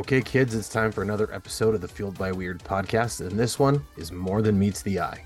Okay, kids, it's time for another episode of the Fueled by Weird podcast, and this one is more than meets the eye.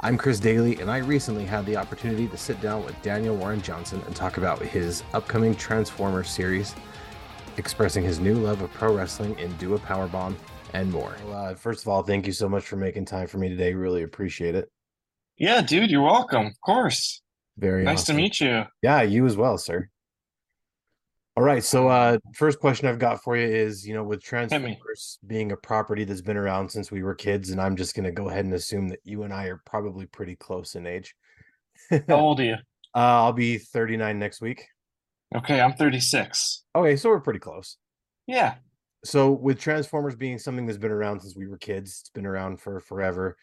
I'm Chris Daly, and I recently had the opportunity to sit down with Daniel Warren Johnson and talk about his upcoming Transformers series, expressing his new love of pro wrestling in Do a Powerbomb and more. Well, uh, first of all, thank you so much for making time for me today. Really appreciate it. Yeah, dude, you're welcome. Of course. Very Nice awesome. to meet you. Yeah, you as well, sir. All right, so uh first question I've got for you is, you know, with. Transformers being a property that's been around since we were kids, and I'm just gonna go ahead and assume that you and I are probably pretty close in age. uh, How old are you? I'll be 39 next week. Okay, I'm 36. Okay, so we're pretty close. Yeah. So with Transformers being something that's been around since we were kids, it's been around for forever.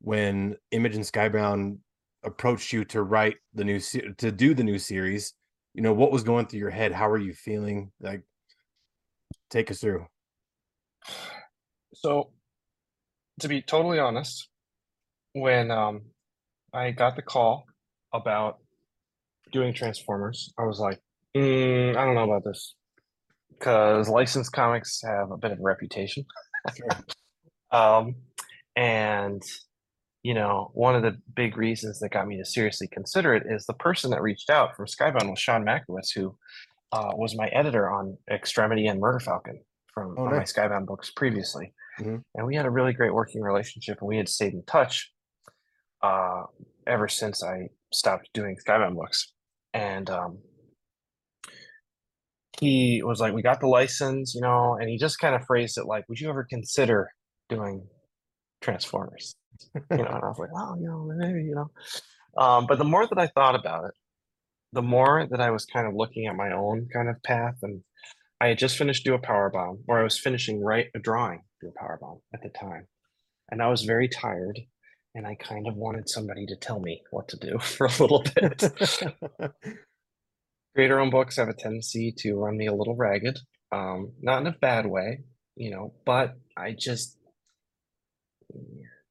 When Image and Skybound approached you to write the new se- to do the new series, you know, what was going through your head? How are you feeling? Like take us through. So, to be totally honest, when um I got the call about doing Transformers, I was like, mm, I don't know about this because licensed comics have a bit of a reputation. Um, and you know, one of the big reasons that got me to seriously consider it is the person that reached out from Skybound was Sean Mackiewicz, who uh, was my editor on Extremity and Murder Falcon from Oh, on my. Skybound books previously. Mhm. And we had a really great working relationship and we had stayed in touch uh, ever since I stopped doing Skybound books. And um, he was like, We got the license, you know, and he just kind of phrased it like, Would you ever consider doing Transformers? You know, and I was like, oh, you know, maybe, you know. Um, but the more that I thought about it, the more that I was kind of looking at my own kind of path, and I had just finished Do a Power Bomb, or I was finishing write a drawing Do a Power Bomb at the time, and I was very tired, and I kind of wanted somebody to tell me what to do for a little bit. Creator owned books have a tendency to run me a little ragged, um, not in a bad way, you know, but I just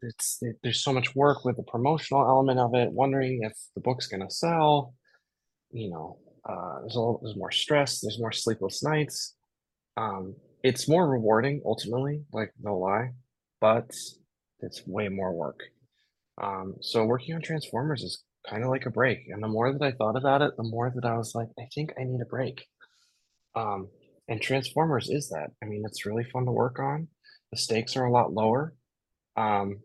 it's it, there's so much work with the promotional element of it, wondering if the book's gonna sell. You know, uh, there's a little, there's more stress, there's more sleepless nights. Um, it's more rewarding ultimately, like no lie, but it's way more work. Um, so working on Transformers is kind of like a break, and the more that I thought about it, the more that I was like, I think I need a break. Um, and Transformers is that. I mean, it's really fun to work on. The stakes are a lot lower. Um,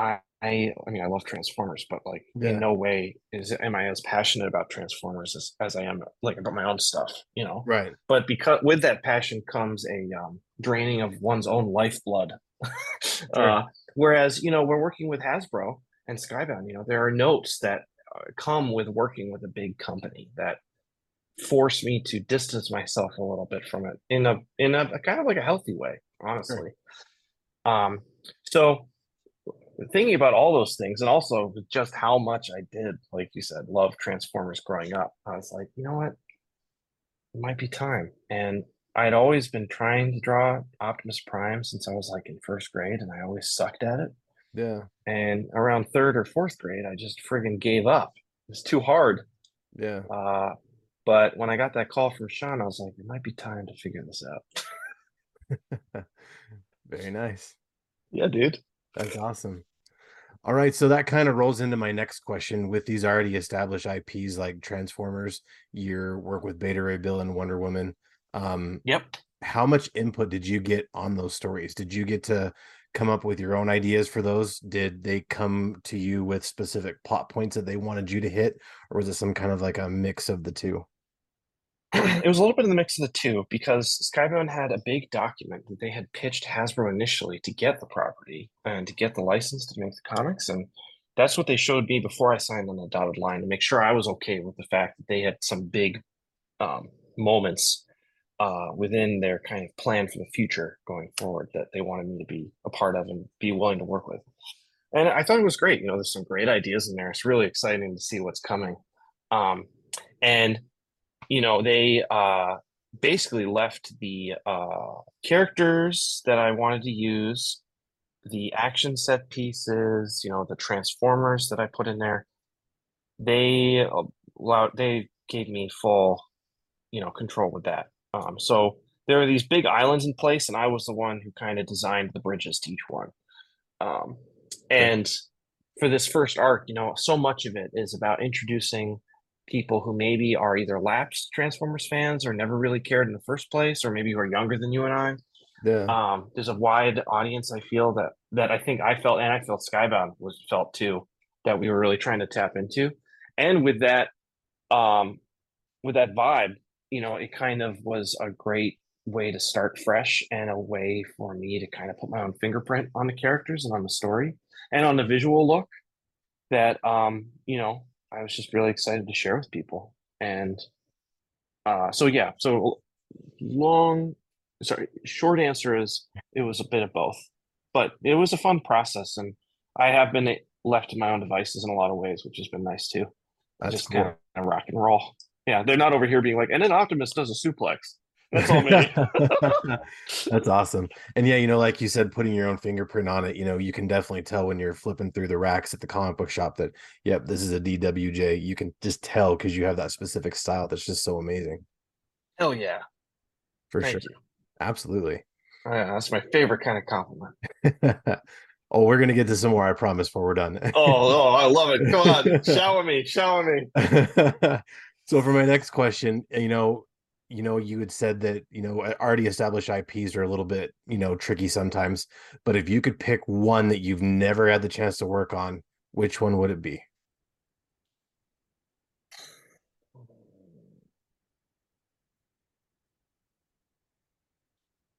I, I, mean, I love Transformers, but like, Yeah. in no way is am I as passionate about Transformers as, as I am like about my own stuff, you know. right. But because with that passion comes a um, draining of one's own lifeblood. uh, whereas, you know, we're working with Hasbro and Skybound. You know, there are notes that uh, come with working with a big company that force me to distance myself a little bit from it in a in a, a kind of like a healthy way, honestly. Um, so thinking about all those things and also just how much I did, like you said, love Transformers growing up, I was like, you know what? It might be time. And I'd always been trying to draw Optimus Prime since I was like in first grade, and I always sucked at it. Yeah. And around third or fourth grade, I just friggin' gave up. It's too hard. Yeah. Uh, but when I got that call from Sean, I was like, it might be time to figure this out. Very nice. Yeah, dude. That's awesome. All right, so that kind of rolls into my next question with these already established IPs like Transformers, your work with Beta Ray Bill and Wonder Woman. Um, Yep. how much input did you get on those stories? Did you get to come up with your own ideas for those? Did they come to you with specific plot points that they wanted you to hit, or was it some kind of like a mix of the two? It was a little bit in the mix of the two because Skybound had a big document that they had pitched Hasbro initially to get the property and to get the license to make the comics. And that's what they showed me before I signed on the dotted line to make sure I was okay with the fact that they had some big um, moments uh, within their kind of plan for the future going forward that they wanted me to be a part of and be willing to work with. And I thought it was great. You know, there's some great ideas in there. It's really exciting to see what's coming. Um, and you know, they uh, basically left the uh, characters that I wanted to use, the action set pieces, you know, the transformers that I put in there. They allowed, they gave me full, you know, control with that. Um, so there are these big islands in place, and I was the one who kind of designed the bridges to each one. Um, and for this first arc, you know, so much of it is about introducing people who maybe are either lapsed Transformers fans or never really cared in the first place, or maybe who are younger than you and I. Yeah. Um, there's a wide audience. I feel that that I think I felt, and I felt Skybound was felt too, that we were really trying to tap into, and with that, um, with that vibe, you know, it kind of was a great way to start fresh and a way for me to kind of put my own fingerprint on the characters and on the story and on the visual look that um you know i was just really excited to share with people. And uh so yeah so long sorry short answer is it was a bit of both but it was a fun process and i have been left to my own devices in a lot of ways which has been nice too. That's just cool. kind of rock and roll. Yeah they're not over here being like and then optimus does a suplex that's all me That's awesome. And yeah, you know, like you said, putting your own fingerprint on it, you know, you can definitely tell when you're flipping through the racks at the comic book shop that, yep, this is a DWJ. You can just tell because you have that specific style that's just so amazing. hell yeah For Thank sure. Absolutely. Oh, yeah, that's my favorite kind of compliment oh, we're gonna get to some more, I promise, before we're done. oh, oh i love it come on shower me shower me so for my next question, you know, you know, you had said that, you know, already established IPs are a little bit, you know, tricky sometimes, but if you could pick one that you've never had the chance to work on, which one would it be?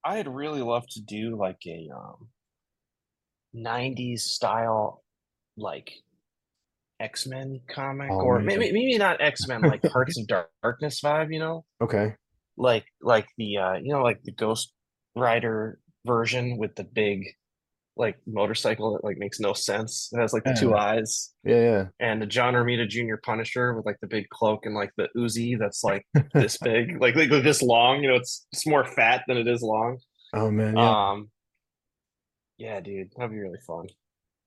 i'd really love to do like a um 90s style like x-men comic Oh, or maybe maybe not x-men like hearts of darkness vibe you know? Okay. like like the uh you know like the ghost rider version with the big like motorcycle that like makes no sense. It has like the two eyes. Yeah, yeah. and the john romita jr punisher with like the big cloak and like the uzi that's like this big like, like this long you know it's it's more fat than it is long. Oh man, yeah. um yeah dude that'd be really fun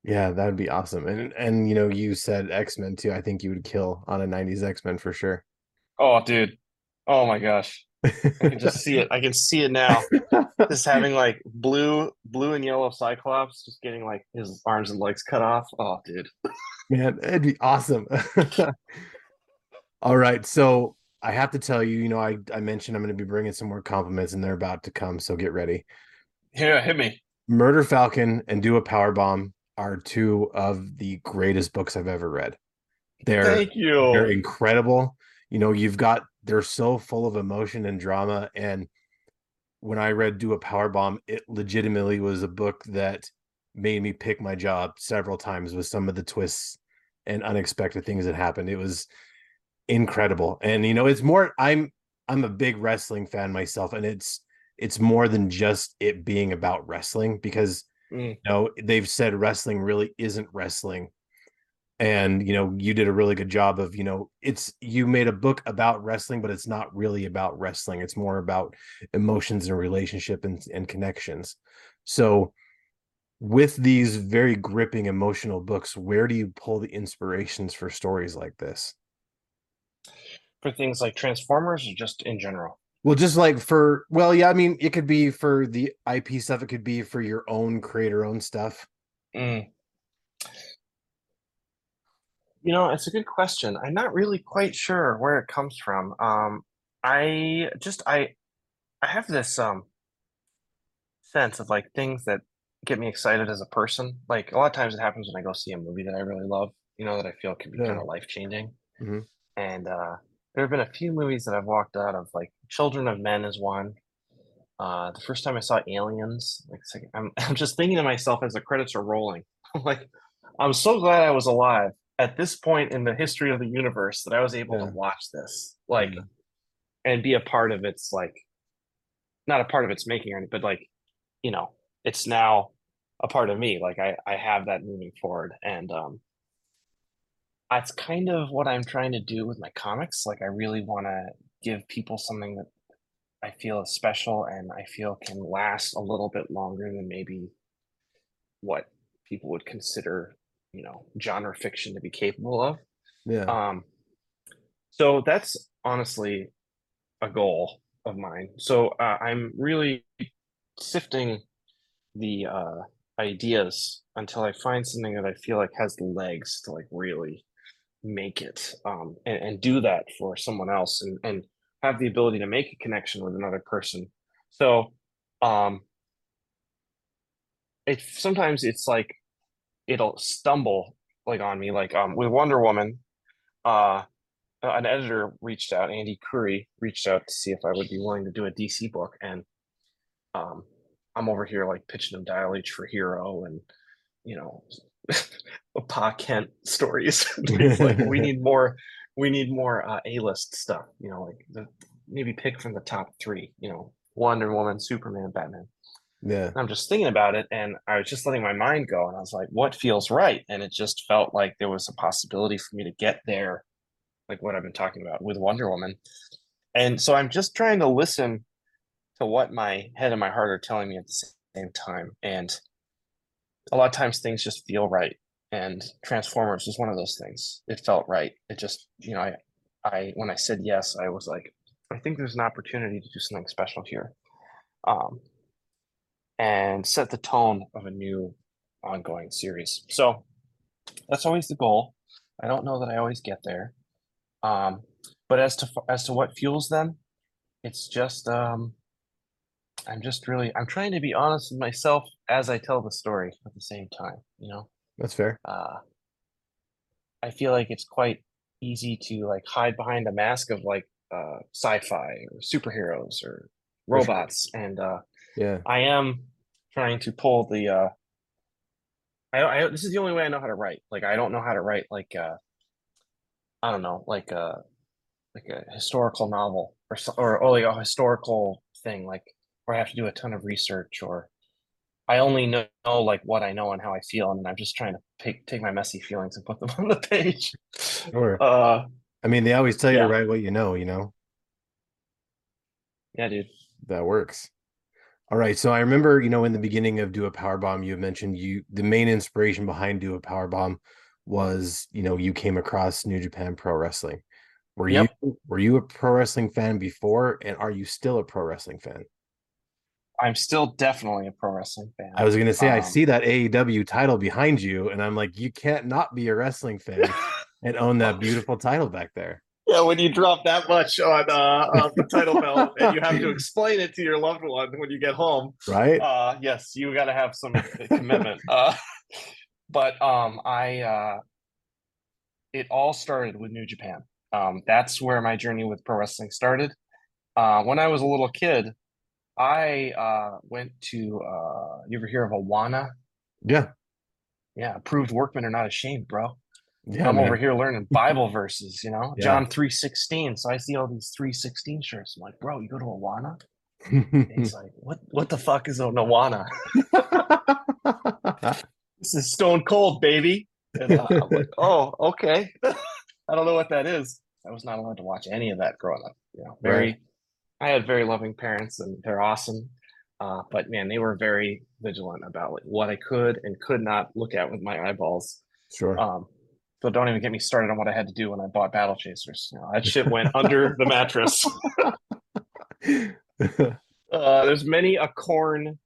yeah, that would be awesome. And and you know, you said X-Men too. I think you would kill on a 90s X-Men for sure. oh dude oh my gosh i can just see it i can see it now just having like blue blue and yellow cyclops just getting like his arms and legs cut off oh dude Man, it'd be awesome. All right, so I have to tell you, you know, I I mentioned I'm going to be bringing some more compliments, and they're about to come, so get ready. Yeah, hit me Murder Falcon and Do a Power Bomb are two of the greatest books I've ever read. They're thank you. they're incredible. You know, you've got they're so full of emotion and drama. And when I read Do a Power Bomb, it legitimately was a book that made me pick my job several times with some of the twists and unexpected things that happened. It was incredible. And you know, it's more I'm I'm a big wrestling fan myself, and it's it's more than just it being about wrestling because Mm. you know they've said wrestling really isn't wrestling. And you know you did a really good job of you know it's you made a book about wrestling but it's not really about wrestling. It's more about emotions and relationship and, and connections. So with these very gripping emotional books where do you pull the inspirations for stories like this? For things like transformers or just in general well just like for well yeah i mean it could be for the ip stuff it could be for your own creator own stuff Mm. You know, it's a good question. I'm not really quite sure where it comes from. Um, I just I I have this um sense of like things that get me excited as a person. Like a lot of times it happens when I go see a movie that I really love, you know, that I feel can be Yeah. kind of life changing. Mhm. And uh there have been a few movies that I've walked out of, like Children of Men is one. Uh, the first time I saw Aliens, like I'm, I'm just thinking to myself as the credits are rolling, I'm like, I'm so glad I was alive at this point in the history of the universe that I was able Yeah. to watch this, like, Yeah. and be a part of its like, not a part of its making or anything, but like, you know, it's now a part of me. Like I, I have that moving forward, and um, that's kind of what I'm trying to do with my comics. Like I really want to give people something that I feel is special and I feel can last a little bit longer than maybe what people would consider, you know, genre fiction to be capable of. yeah Um, so that's honestly a goal. of mine. So uh, I'm really sifting the uh, ideas until I find something that I feel like has legs to like really make it um, and, and do that for someone else and, and have the ability to make a connection with another person. So um, it sometimes it's like it'll stumble like on me like um with Wonder Woman uh an editor reached out Andy Khouri reached out to see if I would be willing to do a DC book and um I'm over here like pitching him Dial H for Hero and you know Pa Kent stories like we need more we need more uh, A-list stuff you know like the, maybe pick from the top 3 you know Wonder Woman Superman Batman yeah. I'm just thinking about it and I was just letting my mind go and I was like, what feels right? And it just felt like there was a possibility for me to get there, like what I've been talking about with Wonder Woman. And so I'm just trying to listen to what my head and my heart are telling me at the same time. And a lot of times things just feel right. And Transformers is one of those things. It felt right. It just, you know, I I when I said yes, I was like, I think there's an opportunity to do something special here. Um, and set the tone of a new ongoing series. So that's always the goal. I don't know that I always get there. Um, but as to as to what fuels them, it's just um, I'm just really I'm trying to be honest with myself as I tell the story at the same time. You know, that's fair. Uh, I feel like it's quite easy to like hide behind a mask of like uh, sci-fi or superheroes or robots, sure. and uh, yeah, I am trying to pull the. uh I, I this is the only way I know how to write. Like I don't know how to write like uh I don't know like a uh, like a historical novel or or, or like a historical thing like where I have to do a ton of research or I only know, know, like what I know and how I feel, and I'm just trying to take take my messy feelings and put them on the page. Sure. Uh, I mean, they always tell you yeah. to write what you know. You know. Yeah, dude. That works. All right. So I remember, you know, in the beginning of Do a Power Bomb, you mentioned you the main inspiration behind Do a Power Bomb was, you know, you came across New Japan Pro Wrestling. Were yep. you were you a pro wrestling fan before, and are you still a pro wrestling fan? I'm still definitely a pro wrestling fan. I was gonna say um, I see that AEW title behind you, and I'm like, you can't not be a wrestling fan and own that beautiful title back there. Yeah, when you drop that much on, uh, on the title belt and you have to explain it to your loved one when you get home, right? Uh, yes, you got to have some commitment. Uh, but um, I, uh, it all started with New Japan. Um, that's where my journey with pro wrestling started. Uh, when I was a little kid, I uh, went to. Uh, you ever hear of Awana? Yeah. Yeah, approved workmen are not ashamed, bro. Yeah, I'm man. over here learning Bible verses, you know, yeah. John 316. So I see all these 316 shirts. I'm like, bro, you go to Awana? he's like, what what the fuck is a Awana? this is stone cold, baby. And, uh, I'm like, oh, okay. I don't know what that is. I was not allowed to watch any of that growing up. You know, very right. I had very loving parents and they're awesome. Uh, but man, they were very vigilant about like, what I could and could not look at with my eyeballs. Sure. Um, so don't even get me started on what I had to do when I bought Battle Chasers. You know, that shit went under the mattress. uh, there's many a corn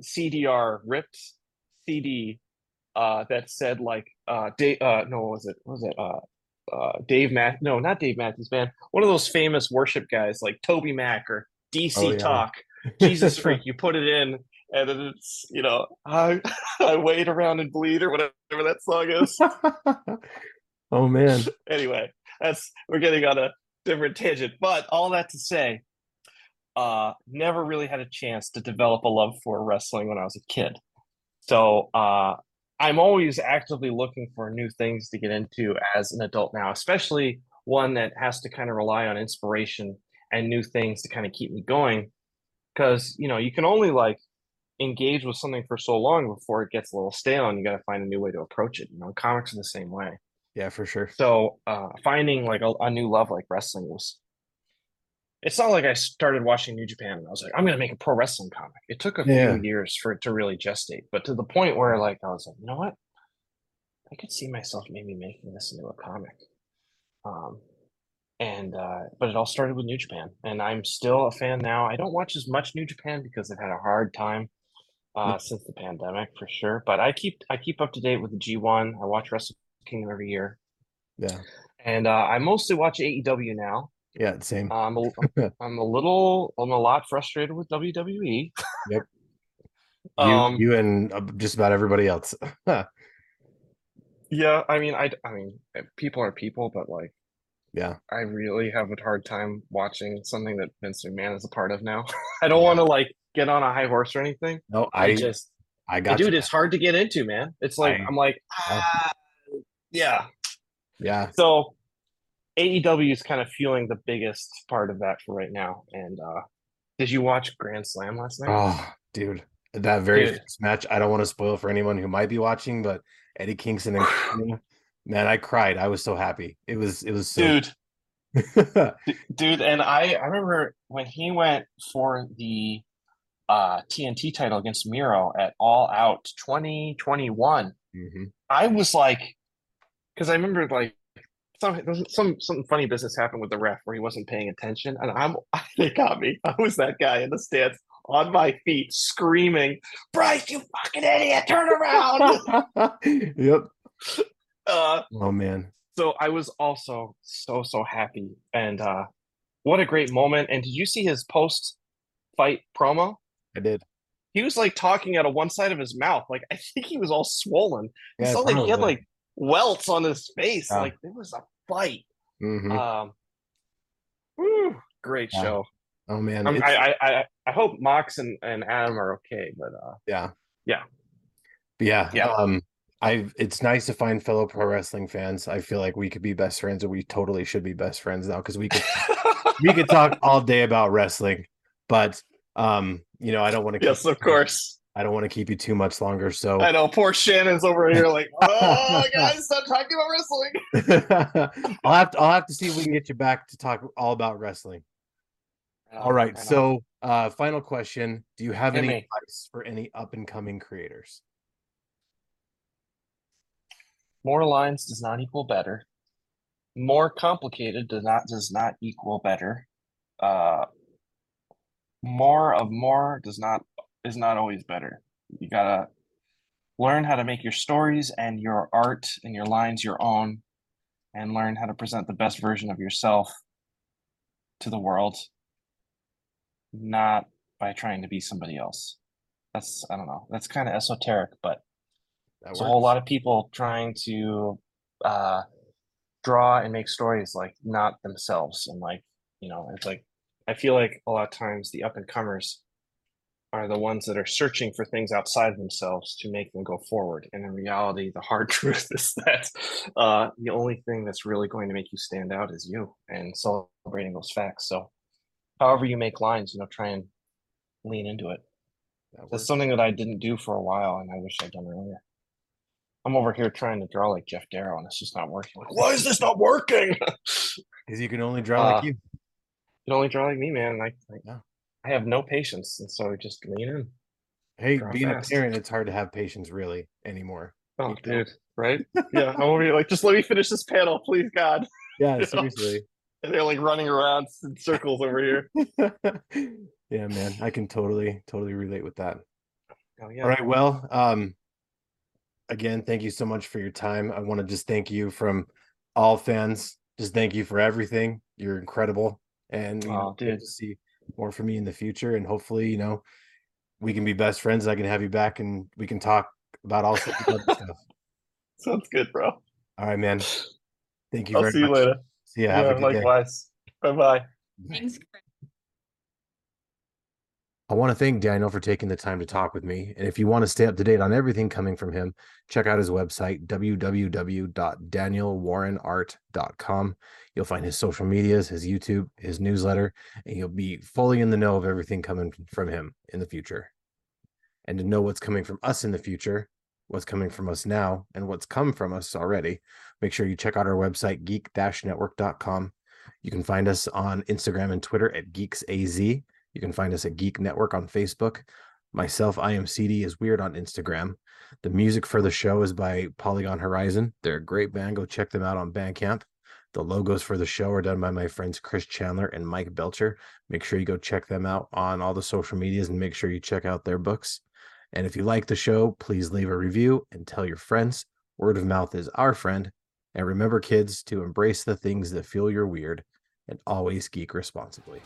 CDR ripped CD uh, that said like uh, Dave. Uh, no, what was it? What was it? Uh, uh, Dave Matt? No, not Dave Matthews Band. One of those famous worship guys like Toby Mac or DC oh, yeah. Talk. Jesus freak. You put it in, and then it's you know I I wait around and bleed or whatever that song is. oh man. anyway, that's we're getting on a different tangent, but all that to say, uh, never really had a chance to develop a love for wrestling when I was a kid. So uh, I'm always actively looking for new things to get into as an adult now, especially one that has to kind of rely on inspiration and new things to kind of keep me going. Because you know you can only like engage with something for so long before it gets a little stale and you got to find a new way to approach it you know comics are the same way yeah for sure so uh finding like a, a, new love like wrestling was it's not like i started watching new japan and i was like i'm gonna make a pro wrestling comic it took a yeah. few years for it to really gestate but to the point where like i was like you know what i could see myself maybe making this into a comic um and uh, but it all started with New Japan, and I'm still a fan now. I don't watch as much New Japan because I've had a hard time uh, since the pandemic for sure. But I keep I keep up to date with the G1. I watch Wrestle Kingdom every year. Yeah, and uh, I mostly watch AEW now. Yeah, same. I'm a, I'm a little I'm a lot frustrated with WWE. Yep. You, um, you and uh, just about everybody else. yeah, I mean, I I mean, eh, people are people, but like yeah. I really have a hard time watching something that Vince McMahon is a part of now. I don't yeah. want to like get on a high horse or anything. No, I, I just I got dude, you. it's hard to get into, man. It's like I, am like, ah, yeah. Yeah. So AEW is kind of fueling the biggest part of that for right now. And uh did you watch Grand Slam last night? Oh, dude. That very dude. first match. I don't want to spoil for anyone who might be watching, but Eddie Kingston and Man, I cried. I was so happy. It was it was so dude. dude, and I I remember when he went for the uh TNT title against Miro at All Out 2021. Mm-hmm. I was like because I remember like some some some funny business happened with the ref where he wasn't paying attention, and I'm they got me. I was that guy in the stands on my feet screaming, "Bryce, you fucking idiot! Turn around!" yep. Uh, oh man. So I was also so so happy, and uh, what a great moment! And did you see his post fight promo? I did. He was like talking out of one side of his mouth. Like I think he was all swollen. Yeah, it like he had like welts on his face. Yeah. Like it was a fight. Mm-hmm. Um, whew, great yeah. show. Oh man, I, I, I I hope Mox and, and Adam are okay, but uh, yeah, yeah, yeah, yeah. Um, I it's nice to find fellow pro wrestling fans. I feel like we could be best friends, and we totally should be best friends now because we could we could talk all day about wrestling. But um, you know, I don't want to. Yes, of course. I don't want to keep you too much longer. So I know poor Shannon's over here, like, oh guys, stop talking about wrestling. I'll have to I'll have to see if we can get you back to talk all about wrestling. All right. So, uh, final question: Do you have any advice for any up and coming creators? More lines does not equal better. More complicated does not does not equal better. Uh, more of more does not is not always better. You gotta learn how to make your stories and your art and your lines your own, and learn how to present the best version of yourself to the world, not by trying to be somebody else. That's I don't know. That's kind of esoteric, but there's a whole lot of people trying to uh, draw and make stories like not themselves, and like you know, it's like I feel like a lot of times the up and comers are the ones that are searching for things outside themselves to make them go forward. And in reality, the hard truth is that uh, the only thing that's really going to make you stand out is you and celebrating those facts. So, however you make lines, you know, try and lean into it. That That's something that I didn't do for a while, and I wish I'd done earlier. I'm over here trying to draw like Geof Darrow, and it's just not working. Like, why is this not working? Because you can only draw uh, like you. You can only draw like me, man. I, I, yeah. I have no patience, and so just lean in. Hey, being fast. a parent, it's hard to have patience really anymore. Oh, dude, right? yeah, I'm over here like, just let me finish this panel, please, God. Yeah, seriously. And they're like running around in circles over here. yeah, man, I can totally, totally relate with that. Oh, yeah. All right, well, um, again, thank you so much for your time. I want to just thank you from all fans. Just thank you for everything. You're incredible, and you oh, know, to see more for me in the future. And hopefully, you know, we can be best friends. I can have you back, and we can talk about all sorts of stuff. Sounds good, bro. All right, man. Thank you. I'll see you later. See ya. Yeah, likewise. Bye bye. Thanks. I want to thank Daniel for taking the time to talk with me. And if you want to stay up to date on everything coming from him, check out his website, www.danielwarrenart.com. You'll find his social medias, his YouTube, his newsletter, and you'll be fully in the know of everything coming from him in the future. And to know what's coming from us in the future, what's coming from us now, and what's come from us already, make sure you check out our website, geek-network.com. You can find us on Instagram and Twitter at geeksaz you can find us at Geek Network on Facebook. Myself, I am CD is weird on Instagram. The music for the show is by Polygon Horizon. They're a great band. Go check them out on Bandcamp. The logos for the show are done by my friends Chris Chandler and Mike Belcher. Make sure you go check them out on all the social medias and make sure you check out their books. And if you like the show, please leave a review and tell your friends. Word of mouth is our friend. And remember, kids, to embrace the things that feel you're weird and always geek responsibly.